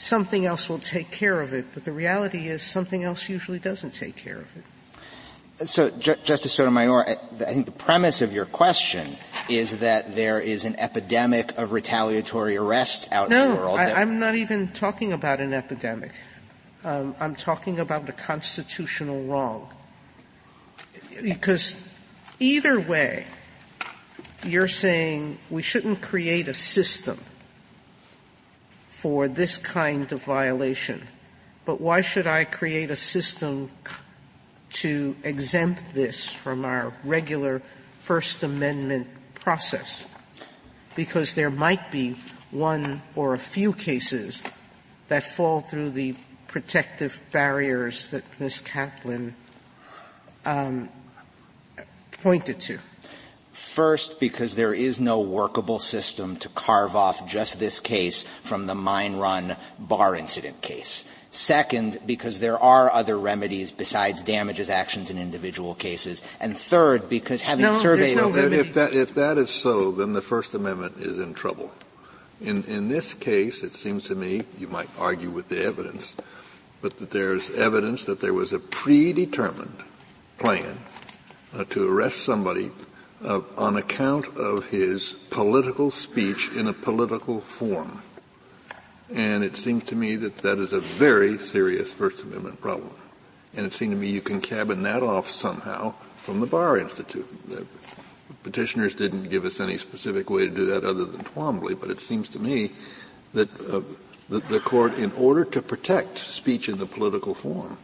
something else will take care of it, but the reality is something else usually doesn't take care of it. So, Ju- Justice Sotomayor, I, I think the premise of your question is that there is an epidemic of retaliatory arrests out no, in the world. I, I'm not even talking about an epidemic. Um, I'm talking about a constitutional wrong. Because either way, you're saying we shouldn't create a system for this kind of violation. But why should I create a system to exempt this from our regular First Amendment process? Because there might be one or a few cases that fall through the protective barriers that Ms. Karlan um, pointed to. First, because there is no workable system to carve off just this case from the mine run bar incident case. Second, because there are other remedies besides damages actions in individual cases. And third, because having no, surveyed no if that if that is so, then the First Amendment is in trouble. In in this case, it seems to me you might argue with the evidence, but that there's evidence that there was a predetermined plan uh, to arrest somebody uh, on account of his political speech in a political form. And it seems to me that that is a very serious First Amendment problem. And it seems to me you can cabin that off somehow from the Bar Institute. The petitioners didn't give us any specific way to do that other than Twombly, but it seems to me that uh, the, the, court, in order to protect speech in the political form,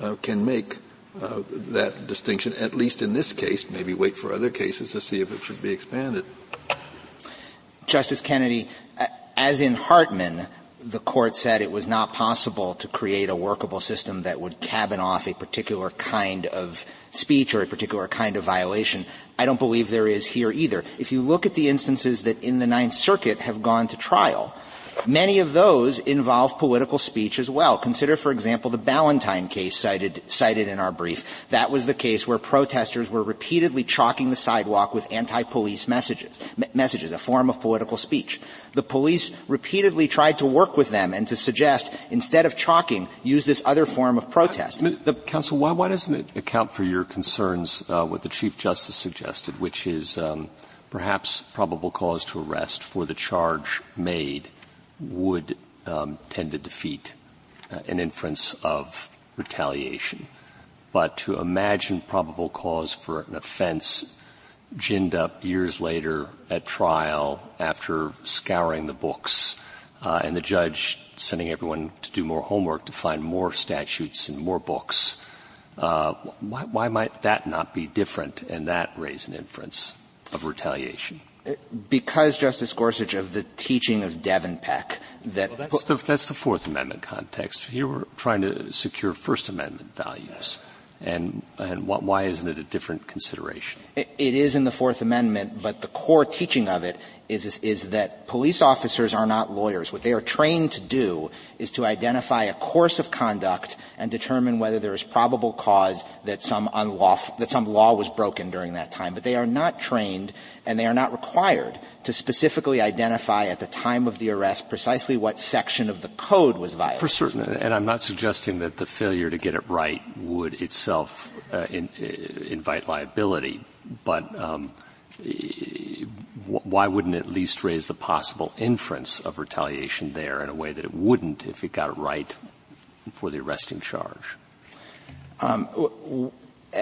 uh, can make uh, that distinction, at least in this case, maybe wait for other cases to see if it should be expanded. Justice Kennedy, as in Hartman, the court said it was not possible to create a workable system that would cabin off a particular kind of speech or a particular kind of violation. I don't believe there is here either. If you look at the instances that in the Ninth Circuit have gone to trial, Many of those involve political speech as well. Consider, for example, the Ballentine case cited, cited in our brief. That was the case where protesters were repeatedly chalking the sidewalk with anti-police messages, messages, a form of political speech. The police repeatedly tried to work with them and to suggest, instead of chalking, use this other form of protest. The, Counsel, why, why doesn't it account for your concerns, uh, what the Chief Justice suggested, which is um, perhaps probable cause to arrest for the charge made – would um, tend to defeat uh, an inference of retaliation. But to imagine probable cause for an offense ginned up years later at trial after scouring the books uh, and the judge sending everyone to do more homework to find more statutes and more books, uh, why, why might that not be different and that raise an inference of retaliation? Because Justice Gorsuch of the teaching of Devenpeck, that well, that's, the, that's the Fourth Amendment context. Here we're trying to secure First Amendment values. And, and why isn't it a different consideration? It is in the Fourth Amendment, but the core teaching of it is, is, is, that police officers are not lawyers. What they are trained to do is to identify a course of conduct and determine whether there is probable cause that some unlawful, that some law was broken during that time. But they are not trained and they are not required to specifically identify at the time of the arrest precisely what section of the code was violated. For certain, and I'm not suggesting that the failure to get it right would itself uh, in, uh, invite liability, but um, why wouldn't it at least raise the possible inference of retaliation there in a way that it wouldn't if it got it right for the arresting charge? Um,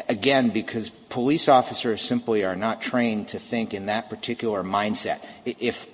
again, because police officers simply are not trained to think in that particular mindset. If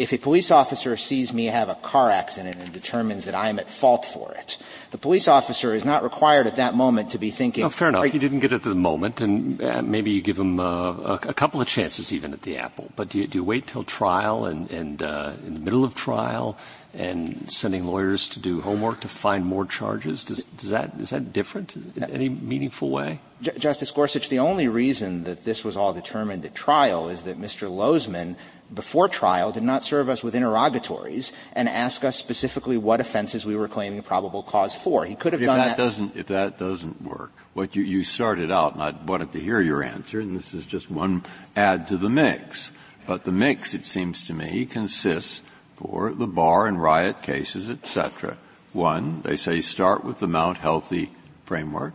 if a police officer sees me have a car accident and determines that I am at fault for it, the police officer is not required at that moment to be thinking. No, fair enough. You didn't get it at the moment, and uh, maybe you give him uh, a, a, couple of chances even at the apple. But do you, do you wait till trial and, and uh, in the middle of trial and sending lawyers to do homework to find more charges? Does, does that, is that different in any meaningful way? J- Justice Gorsuch, the only reason that this was all determined at trial is that Mr. Lozman before trial did not serve us with interrogatories and ask us specifically what offenses we were claiming probable cause for. He could have if done that, that. Doesn't, if that doesn't work, what you, you started out, and I wanted to hear your answer, and this is just one add to the mix. But the mix, it seems to me, consists for the bar and riot cases, etc. One, they say start with the Mount Healthy framework.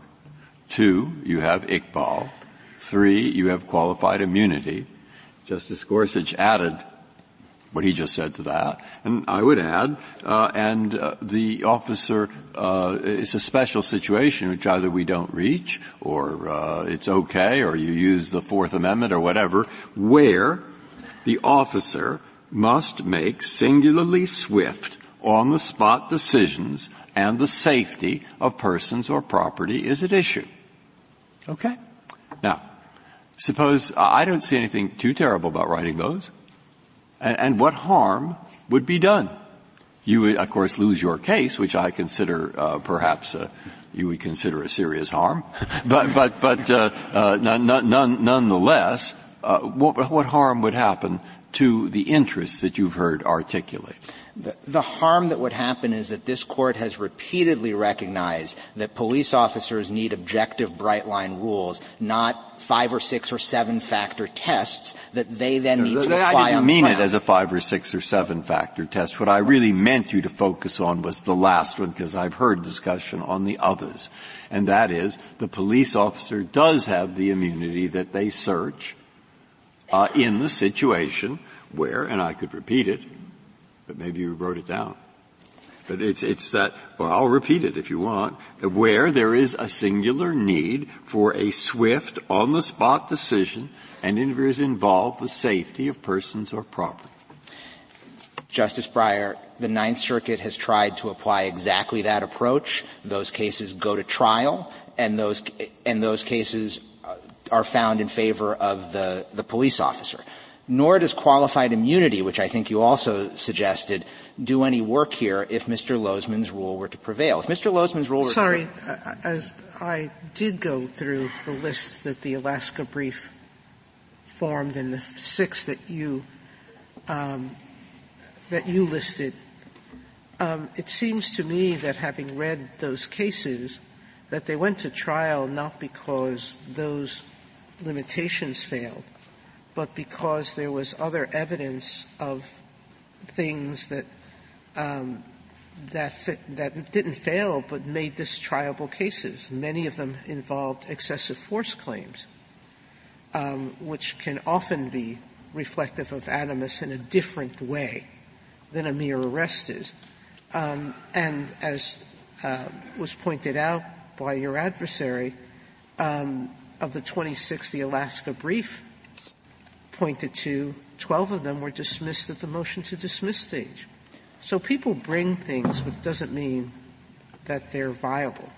Two, you have Iqbal. Three, you have qualified immunity. Justice Gorsuch added what he just said to that, and I would add, uh, and uh, the officer, uh, it's a special situation which either we don't reach, or uh, it's okay, or you use the Fourth Amendment, or whatever, where the officer must make singularly swift, on-the-spot decisions, and the safety of persons or property is at issue. Okay? Now, suppose, I don't see anything too terrible about writing those. And, and what harm would be done? You would, of course, lose your case, which I consider uh, perhaps uh, you would consider a serious harm. [laughs] but but but uh, uh, none, none, nonetheless, uh, what, what harm would happen to the interests that you've heard articulate? The, the, harm that would happen is that this court has repeatedly recognized that police officers need objective bright line rules, not five or six or seven factor tests that they then need to apply I didn't mean it as a five or six or seven factor test. What I really meant you to focus on was the last one because I've heard discussion on the others. And that is the police officer does have the immunity that they search uh, in the situation where, and I could repeat it, but maybe you wrote it down. But it's, it's that, well, I'll repeat it if you want, where there is a singular need for a swift, on-the-spot decision, and it is involved the safety of persons or property. Justice Breyer, the Ninth Circuit has tried to apply exactly that approach. Those cases go to trial, and those, and those cases uh, are found in favor of the, the police officer nor does qualified immunity, which I think you also suggested, do any work here if Mr. Lozman's rule were to prevail. If Mr. Lozman's rule were Sorry, to as I did go through the list that the Alaska brief formed and the six that you um, that you listed, um, it seems to me that having read those cases, that they went to trial not because those limitations failed, but because there was other evidence of things that um, that fit, that didn't fail but made this triable cases. Many of them involved excessive force claims, um, which can often be reflective of animus in a different way than a mere arrest is. Um, and as uh, was pointed out by your adversary, um, of the 2060 Alaska brief, pointed to, 12 of them were dismissed at the motion to dismiss stage. So people bring things, but it doesn't mean that they're viable.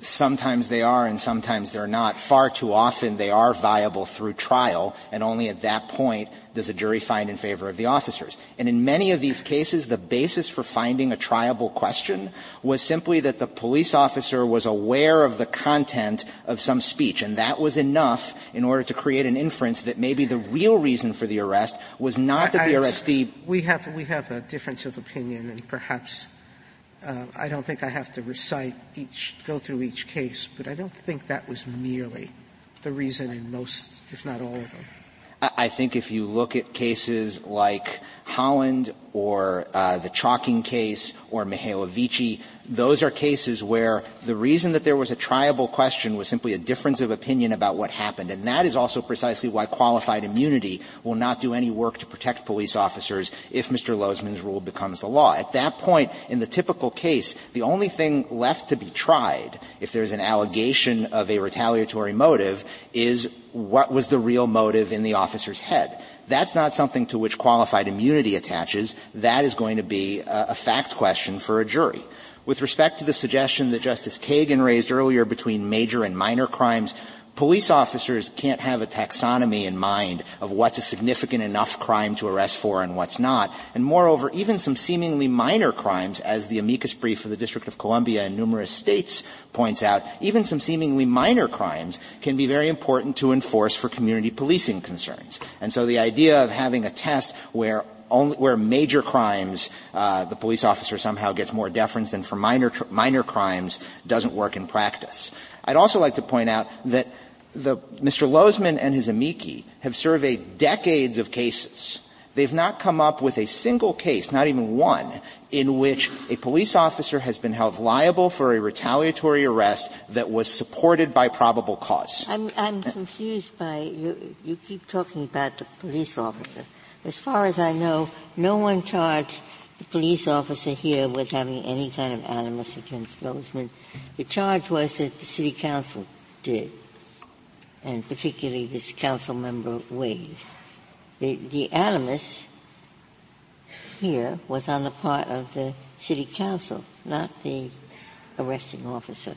Sometimes they are and sometimes they're not. Far too often they are viable through trial and only at that point does a jury find in favor of the officers. And in many of these cases, the basis for finding a triable question was simply that the police officer was aware of the content of some speech and that was enough in order to create an inference that maybe the real reason for the arrest was not that the arrestee. We have, we have a difference of opinion and perhaps uh, I don't think I have to recite each, go through each case, but I don't think that was merely the reason in most, if not all of them. I think if you look at cases like Holland or uh, the Chalking case or Mihaljevici, those are cases where the reason that there was a triable question was simply a difference of opinion about what happened. And that is also precisely why qualified immunity will not do any work to protect police officers if Mr. Lozman's rule becomes the law. At that point, in the typical case, the only thing left to be tried, if there's an allegation of a retaliatory motive, is what was the real motive in the officer's head. That's not something to which qualified immunity attaches. That is going to be a, a fact question for a jury. With respect to the suggestion that Justice Kagan raised earlier between major and minor crimes, police officers can't have a taxonomy in mind of what's a significant enough crime to arrest for and what's not. And moreover, even some seemingly minor crimes, as the amicus brief of the District of Columbia and numerous states points out, even some seemingly minor crimes can be very important to enforce for community policing concerns. And so the idea of having a test where only, where major crimes, uh, the police officer somehow gets more deference than for minor minor crimes doesn't work in practice. I'd also like to point out that the, Mr. Lozman and his amici have surveyed decades of cases. They've not come up with a single case, not even one, in which a police officer has been held liable for a retaliatory arrest that was supported by probable cause. I'm, I'm confused by you. You keep talking about the police officer. As far as I know, no one charged the police officer here with having any kind of animus against Lozman. The charge was that the city council did and particularly this council member Wade. The, the animus here was on the part of the city council, not the arresting officer.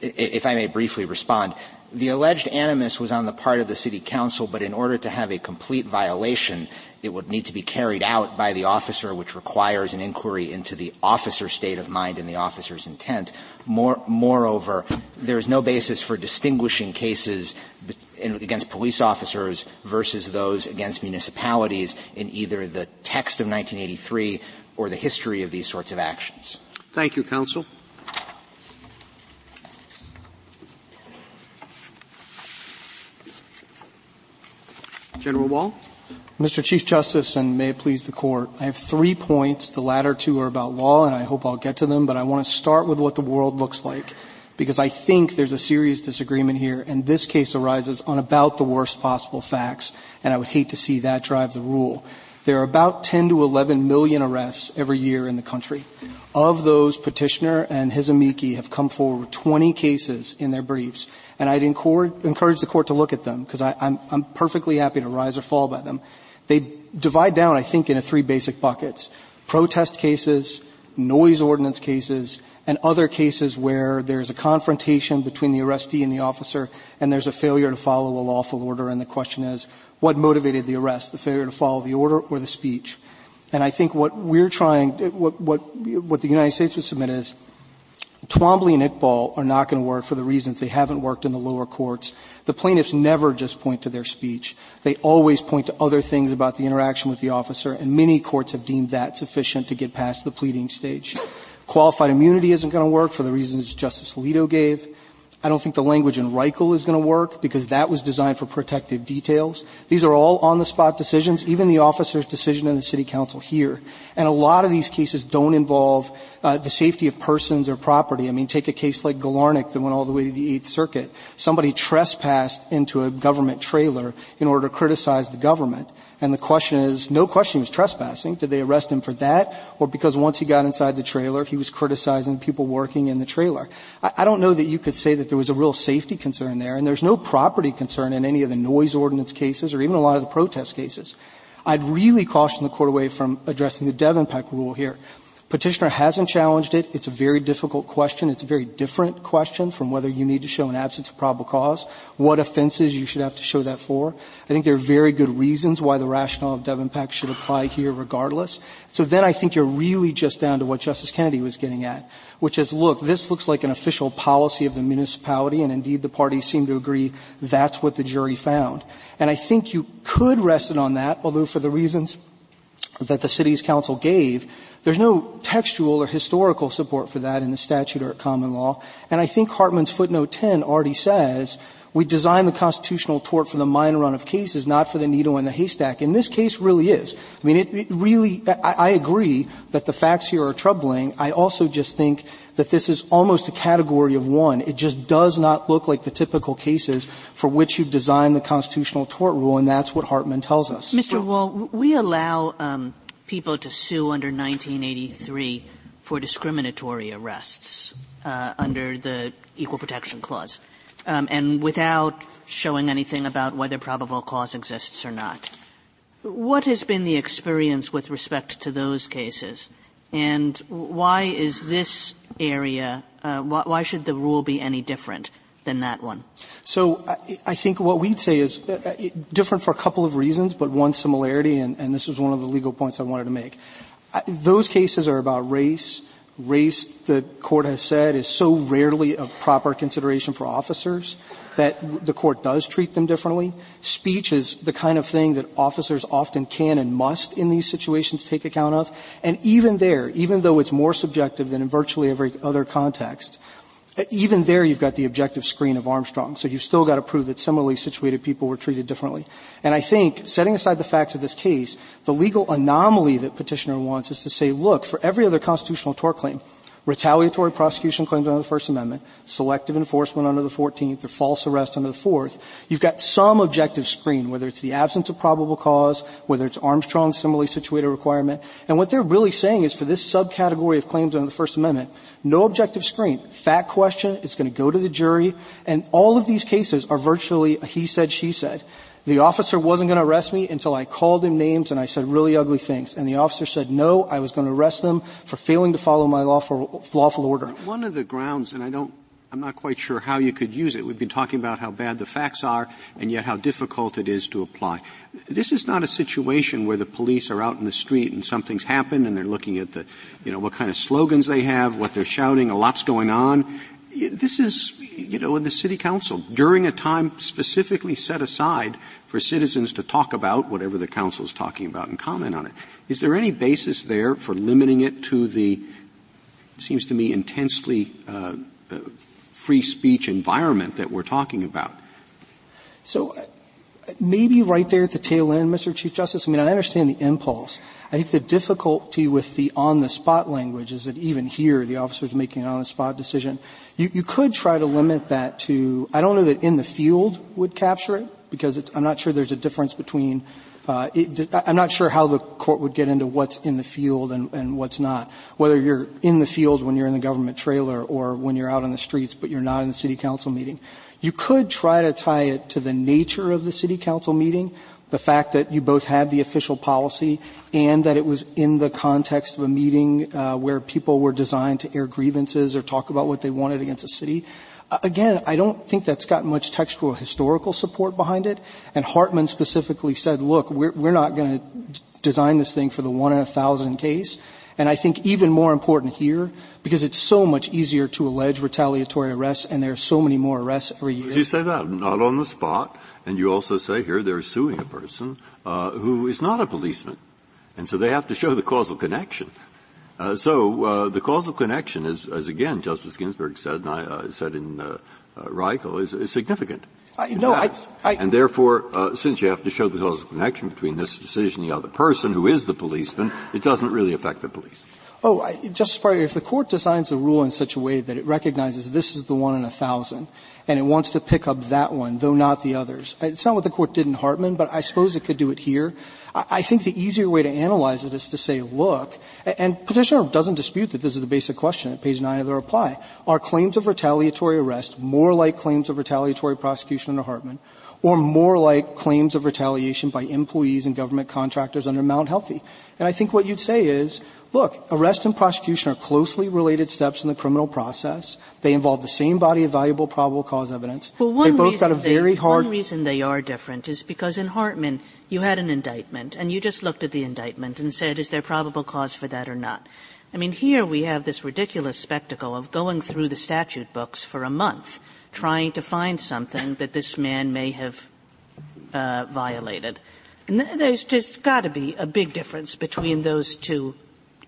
If I may briefly respond, the alleged animus was on the part of the city council, but in order to have a complete violation, it would need to be carried out by the officer, which requires an inquiry into the officer's state of mind and the officer's intent. More, moreover, there is no basis for distinguishing cases against police officers versus those against municipalities in either the text of 1983 or the history of these sorts of actions. Thank you, counsel. General Wall? Mr. Chief Justice, and may it please the court, I have three points. The latter two are about law, and I hope I'll get to them, but I want to start with what the world looks like, because I think there's a serious disagreement here, and this case arises on about the worst possible facts, and I would hate to see that drive the rule. There are about 10 to 11 million arrests every year in the country. Of those, petitioner and his amici have come forward with 20 cases in their briefs and I'd encourage, the court to look at them because I'm, I'm perfectly happy to rise or fall by them. They divide down, I think, into three basic buckets. Protest cases, noise ordinance cases, and other cases where there's a confrontation between the arrestee and the officer and there's a failure to follow a lawful order and the question is, what motivated the arrest? The failure to follow the order or the speech? And I think what we're trying, what, what, what the United States would submit is, Twombly and Iqbal are not going to work for the reasons they haven't worked in the lower courts. The plaintiffs never just point to their speech. They always point to other things about the interaction with the officer, and many courts have deemed that sufficient to get past the pleading stage. Qualified immunity isn't going to work for the reasons Justice Alito gave. I don't think the language in Reichle is going to work because that was designed for protective details. These are all on-the-spot decisions, even the officer's decision in the city council here. And a lot of these cases don't involve uh, the safety of persons or property. I mean, take a case like Galarnyk that went all the way to the Eighth Circuit. Somebody trespassed into a government trailer in order to criticize the government. And the question is, no question he was trespassing. Did they arrest him for that? Or because once he got inside the trailer, he was criticizing people working in the trailer? I, I, don't know that you could say that there was a real safety concern there, and there's no property concern in any of the noise ordinance cases or even a lot of the protest cases. I'd really caution the court away from addressing the Devenpeck rule here. Petitioner hasn't challenged it. It's a very difficult question. It's a very different question from whether you need to show an absence of probable cause, what offenses you should have to show that for. I think there are very good reasons why the rationale of Devenpeck should apply here regardless. So then I think you're really just down to what Justice Kennedy was getting at, which is, look, this looks like an official policy of the municipality, and indeed the parties seem to agree that's what the jury found. And I think you could rest it on that, although for the reasons that the city's council gave, there's no textual or historical support for that in the statute or at common law. And I think Hartman's footnote 10 already says we design the constitutional tort for the minor run of cases, not for the needle in the haystack. And this case really is. I mean, it, it really, I, I, agree that the facts here are troubling. I also just think that this is almost a category of one. It just does not look like the typical cases for which you design the constitutional tort rule, and that's what Hartman tells us. Mr. Wall, we allow um, people to sue under 1983 for discriminatory arrests uh, under the Equal Protection Clause and without showing anything about whether probable cause exists or not. What has been the experience with respect to those cases? And why is this area, uh, why, why, should the rule be any different than that one? So I, I think what we'd say is uh, uh different for a couple of reasons, but one similarity, and, and this is one of the legal points I wanted to make. I, those cases are about race. Race, the court has said, is so rarely a proper consideration for officers that the court does treat them differently. Speech is the kind of thing that officers often can and must in these situations take account of. And even there, even though it's more subjective than in virtually every other context, even there you've got the objective screen of Armstrong. So you've still got to prove that similarly situated people were treated differently. And I think, setting aside the facts of this case, the legal anomaly that petitioner wants is to say, look, for every other constitutional tort claim, retaliatory prosecution claims under the First Amendment, selective enforcement under the 14th, or false arrest under the 4th, you've got some objective screen, whether it's the absence of probable cause, whether it's Armstrong's similarly situated requirement. And what they're really saying is for this subcategory of claims under the First Amendment, no objective screen. Fact question, it's going to go to the jury, and all of these cases are virtually a he said, she said. The officer wasn't going to arrest me until I called him names and I said really ugly things. And the officer said no, I was going to arrest them for failing to follow my lawful, lawful order. One of the grounds, and I don't I'm not quite sure how you could use it. We've been talking about how bad the facts are and yet how difficult it is to apply. This is not a situation where the police are out in the street and something's happened and they're looking at the, you know, what kind of slogans they have, what they're shouting, a lot's going on. This is, you know, in the city council during a time specifically set aside for citizens to talk about whatever the council is talking about and comment on it. Is there any basis there for limiting it to the, it seems to me, intensely uh, uh, free speech environment that we're talking about? So maybe right there at the tail end, Mr. Chief Justice, I mean, I understand the impulse. I think the difficulty with the on-the-spot language is that even here, the officer's making an on-the-spot decision. You, you could try to limit that to, I don't know that in the field would capture it, because I'm not sure there's a difference between uh, it, I'm not sure how the court would get into what's in the field and, and, what's not. Whether you're in the field when you're in the government trailer or when you're out on the streets but you're not in the city council meeting. You could try to tie it to the nature of the city council meeting, the fact that you both had the official policy and that it was in the context of a meeting uh, where people were designed to air grievances or talk about what they wanted against the city. Again, I don't think that's got much textual historical support behind it. And Hartman specifically said, look, we're, we're not going to design this thing for the one in a thousand case. And I think even more important here, because it's so much easier to allege retaliatory arrests, and there are so many more arrests every year. You say that not on the spot, and you also say here they're suing a person uh, who is not a policeman, and so they have to show the causal connection. Uh, so uh, the causal connection is, as again Justice Ginsburg said, and I uh, said in uh, uh, Reichle, is, is significant. I, no, I, I, and therefore, uh, since you have to show the causal connection between this decision and the other person, who is the policeman, it doesn't really affect the police. Oh, I, Justice Breyer, if the court designs a rule in such a way that it recognizes this is the one in a thousand, and it wants to pick up that one, though not the others, it's not what the court did in Hartman, but I suppose it could do it here. I think the easier way to analyze it is to say, look, and petitioner doesn't dispute that this is the basic question at page 9 of the reply. Are claims of retaliatory arrest more like claims of retaliatory prosecution under Hartman, or more like claims of retaliation by employees and government contractors under Mount Healthy? And I think what you'd say is, look, arrest and prosecution are closely related steps in the criminal process. They involve the same body of valuable probable cause evidence. Well, one they both got a very they, hard. One reason they are different is because in Hartman, you had an indictment, and you just looked at the indictment and said, is there probable cause for that or not? I mean, here we have this ridiculous spectacle of going through the statute books for a month, trying to find something that this man may have uh, violated. And there's just got to be a big difference between those two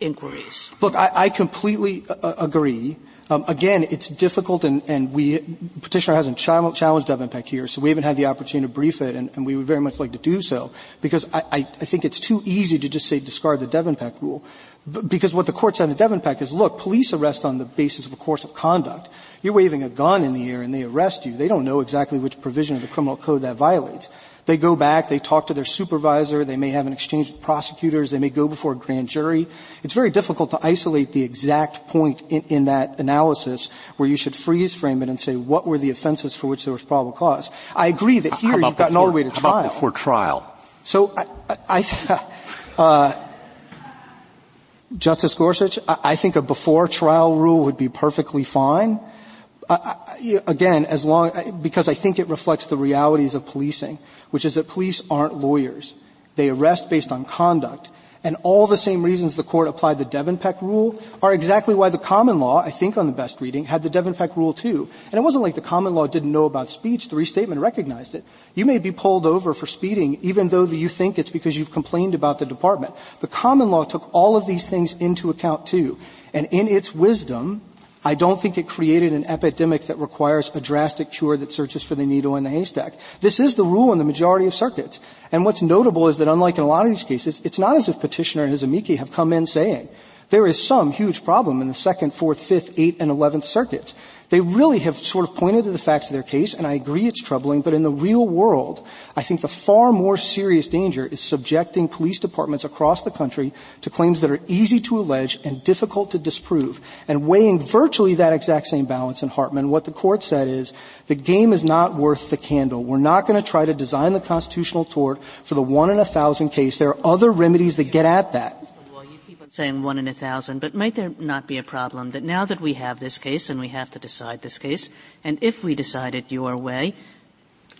inquiries. Look, I, I completely uh, agree. Um, again, it's difficult, and, and we petitioner hasn't challenged Devenpeck here, so we haven't had the opportunity to brief it, and, and we would very much like to do so because I, I, I think it's too easy to just say discard the Devenpeck rule. B- because what the court said in Devenpeck is, look, police arrest on the basis of a course of conduct. You're waving a gun in the air and they arrest you. They don't know exactly which provision of the criminal code that violates. They go back, they talk to their supervisor, they may have an exchange with prosecutors, they may go before a grand jury. It's very difficult to isolate the exact point in, in that analysis where you should freeze frame it and say what were the offenses for which there was probable cause. I agree that here you've gotten before, all the way to how trial. About before trial. So I, I, uh, Justice Gorsuch, I, I think a before trial rule would be perfectly fine. Uh, again, as long, because I think it reflects the realities of policing, which is that police aren't lawyers. They arrest based on conduct. And all the same reasons the court applied the Devenpeck rule are exactly why the common law, I think on the best reading, had the Devenpeck rule too. And it wasn't like the common law didn't know about speech. The restatement recognized it. You may be pulled over for speeding even though you think it's because you've complained about the department. The common law took all of these things into account too. And in its wisdom, I don't think it created an epidemic that requires a drastic cure that searches for the needle in the haystack. This is the rule in the majority of circuits. And what's notable is that unlike in a lot of these cases, it's not as if petitioner and his amici have come in saying, there is some huge problem in the second, fourth, fifth, eighth, and eleventh circuits. They really have sort of pointed to the facts of their case, and I agree it's troubling, but in the real world, I think the far more serious danger is subjecting police departments across the country to claims that are easy to allege and difficult to disprove, and weighing virtually that exact same balance in Hartman. What the court said is, the game is not worth the candle. We're not going to try to design the constitutional tort for the one in a thousand case. There are other remedies that get at that saying one in a thousand, but might there not be a problem that now that we have this case and we have to decide this case, and if we decide it your way,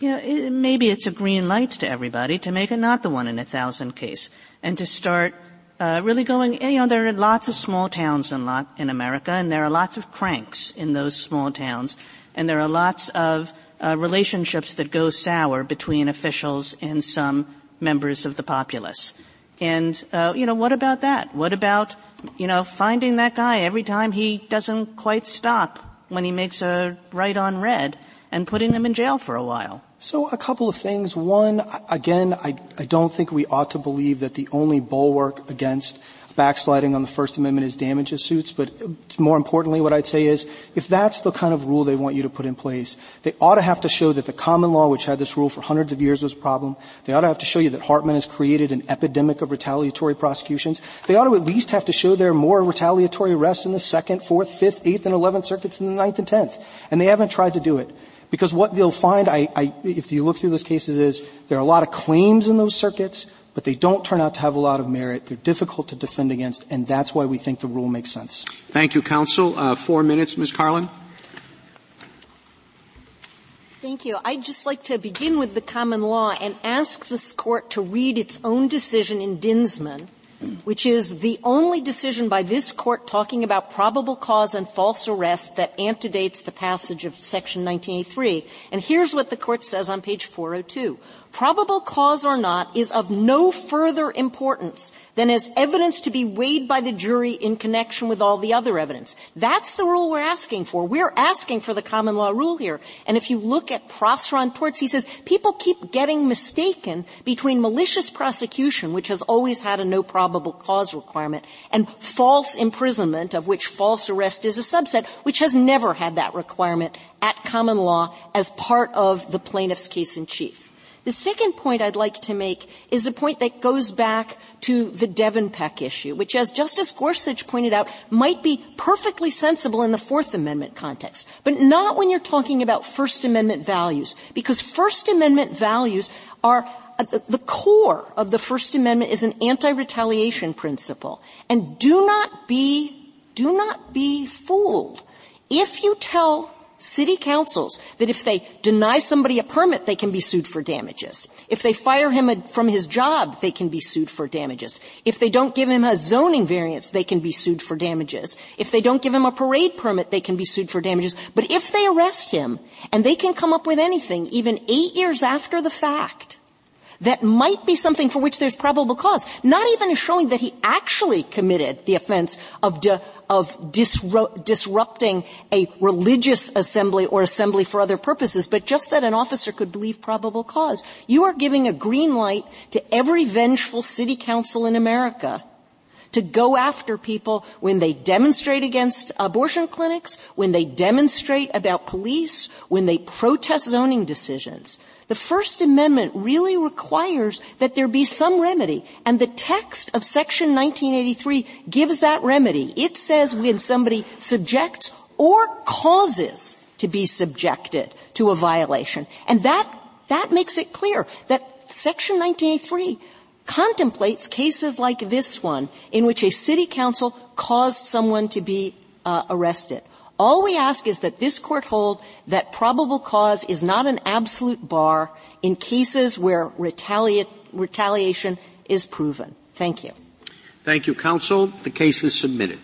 you know, it, maybe it's a green light to everybody to make it not the one in a thousand case, and to start uh, really going. You know, there are lots of small towns in, in America, and there are lots of cranks in those small towns, and there are lots of uh, relationships that go sour between officials and some members of the populace. And, uh, you know, what about that? What about, you know, finding that guy every time he doesn't quite stop when he makes a right on red and putting him in jail for a while? So a couple of things. One, again, I, I don't think we ought to believe that the only bulwark against backsliding on the First Amendment is damages suits, but more importantly what I'd say is, if that's the kind of rule they want you to put in place, they ought to have to show that the common law, which had this rule for hundreds of years was a problem, they ought to have to show you that Hartman has created an epidemic of retaliatory prosecutions. They ought to at least have to show there are more retaliatory arrests in the second, fourth, fifth, eighth, and eleventh circuits than the ninth and tenth. And they haven't tried to do it. Because what they'll find, I, I, if you look through those cases, is there are a lot of claims in those circuits, but they don't turn out to have a lot of merit. They're difficult to defend against, and that's why we think the rule makes sense. Thank you, counsel. Uh, four minutes, Ms. Karlan. Thank you. I'd just like to begin with the common law and ask this court to read its own decision in Dinsman, which is the only decision by this court talking about probable cause and false arrest that antedates the passage of section 1983. And here's what the court says on page 402 probable cause or not, is of no further importance than as evidence to be weighed by the jury in connection with all the other evidence. That's the rule we're asking for. We're asking for the common law rule here. And if you look at Prosser on torts, he says people keep getting mistaken between malicious prosecution, which has always had a no probable cause requirement, and false imprisonment, of which false arrest is a subset, which has never had that requirement at common law as part of the plaintiff's case in chief. The second point I'd like to make is a point that goes back to the Devenpeck issue, which as Justice Gorsuch pointed out, might be perfectly sensible in the Fourth Amendment context, but not when you're talking about First Amendment values, because First Amendment values are the core of the First Amendment is an anti-retaliation principle. And do not be, do not be fooled. If you tell city councils that if they deny somebody a permit, they can be sued for damages. If they fire him from his job, they can be sued for damages. If they don't give him a zoning variance, they can be sued for damages. If they don't give him a parade permit, they can be sued for damages. But if they arrest him, and they can come up with anything, even eight years after the fact, that might be something for which there's probable cause, not even showing that he actually committed the offense of, of disru- disrupting a religious assembly or assembly for other purposes, but just that an officer could believe probable cause. You are giving a green light to every vengeful city council in America to go after people when they demonstrate against abortion clinics, when they demonstrate about police, when they protest zoning decisions. The First Amendment really requires that there be some remedy, and the text of Section 1983 gives that remedy. It says when somebody subjects or causes to be subjected to a violation. And that, that makes it clear that Section 1983 contemplates cases like this one in which a city council caused someone to be uh, arrested. All we ask is that this court hold that probable cause is not an absolute bar in cases where retaliate, retaliation is proven. Thank you. Thank you, counsel. The case is submitted.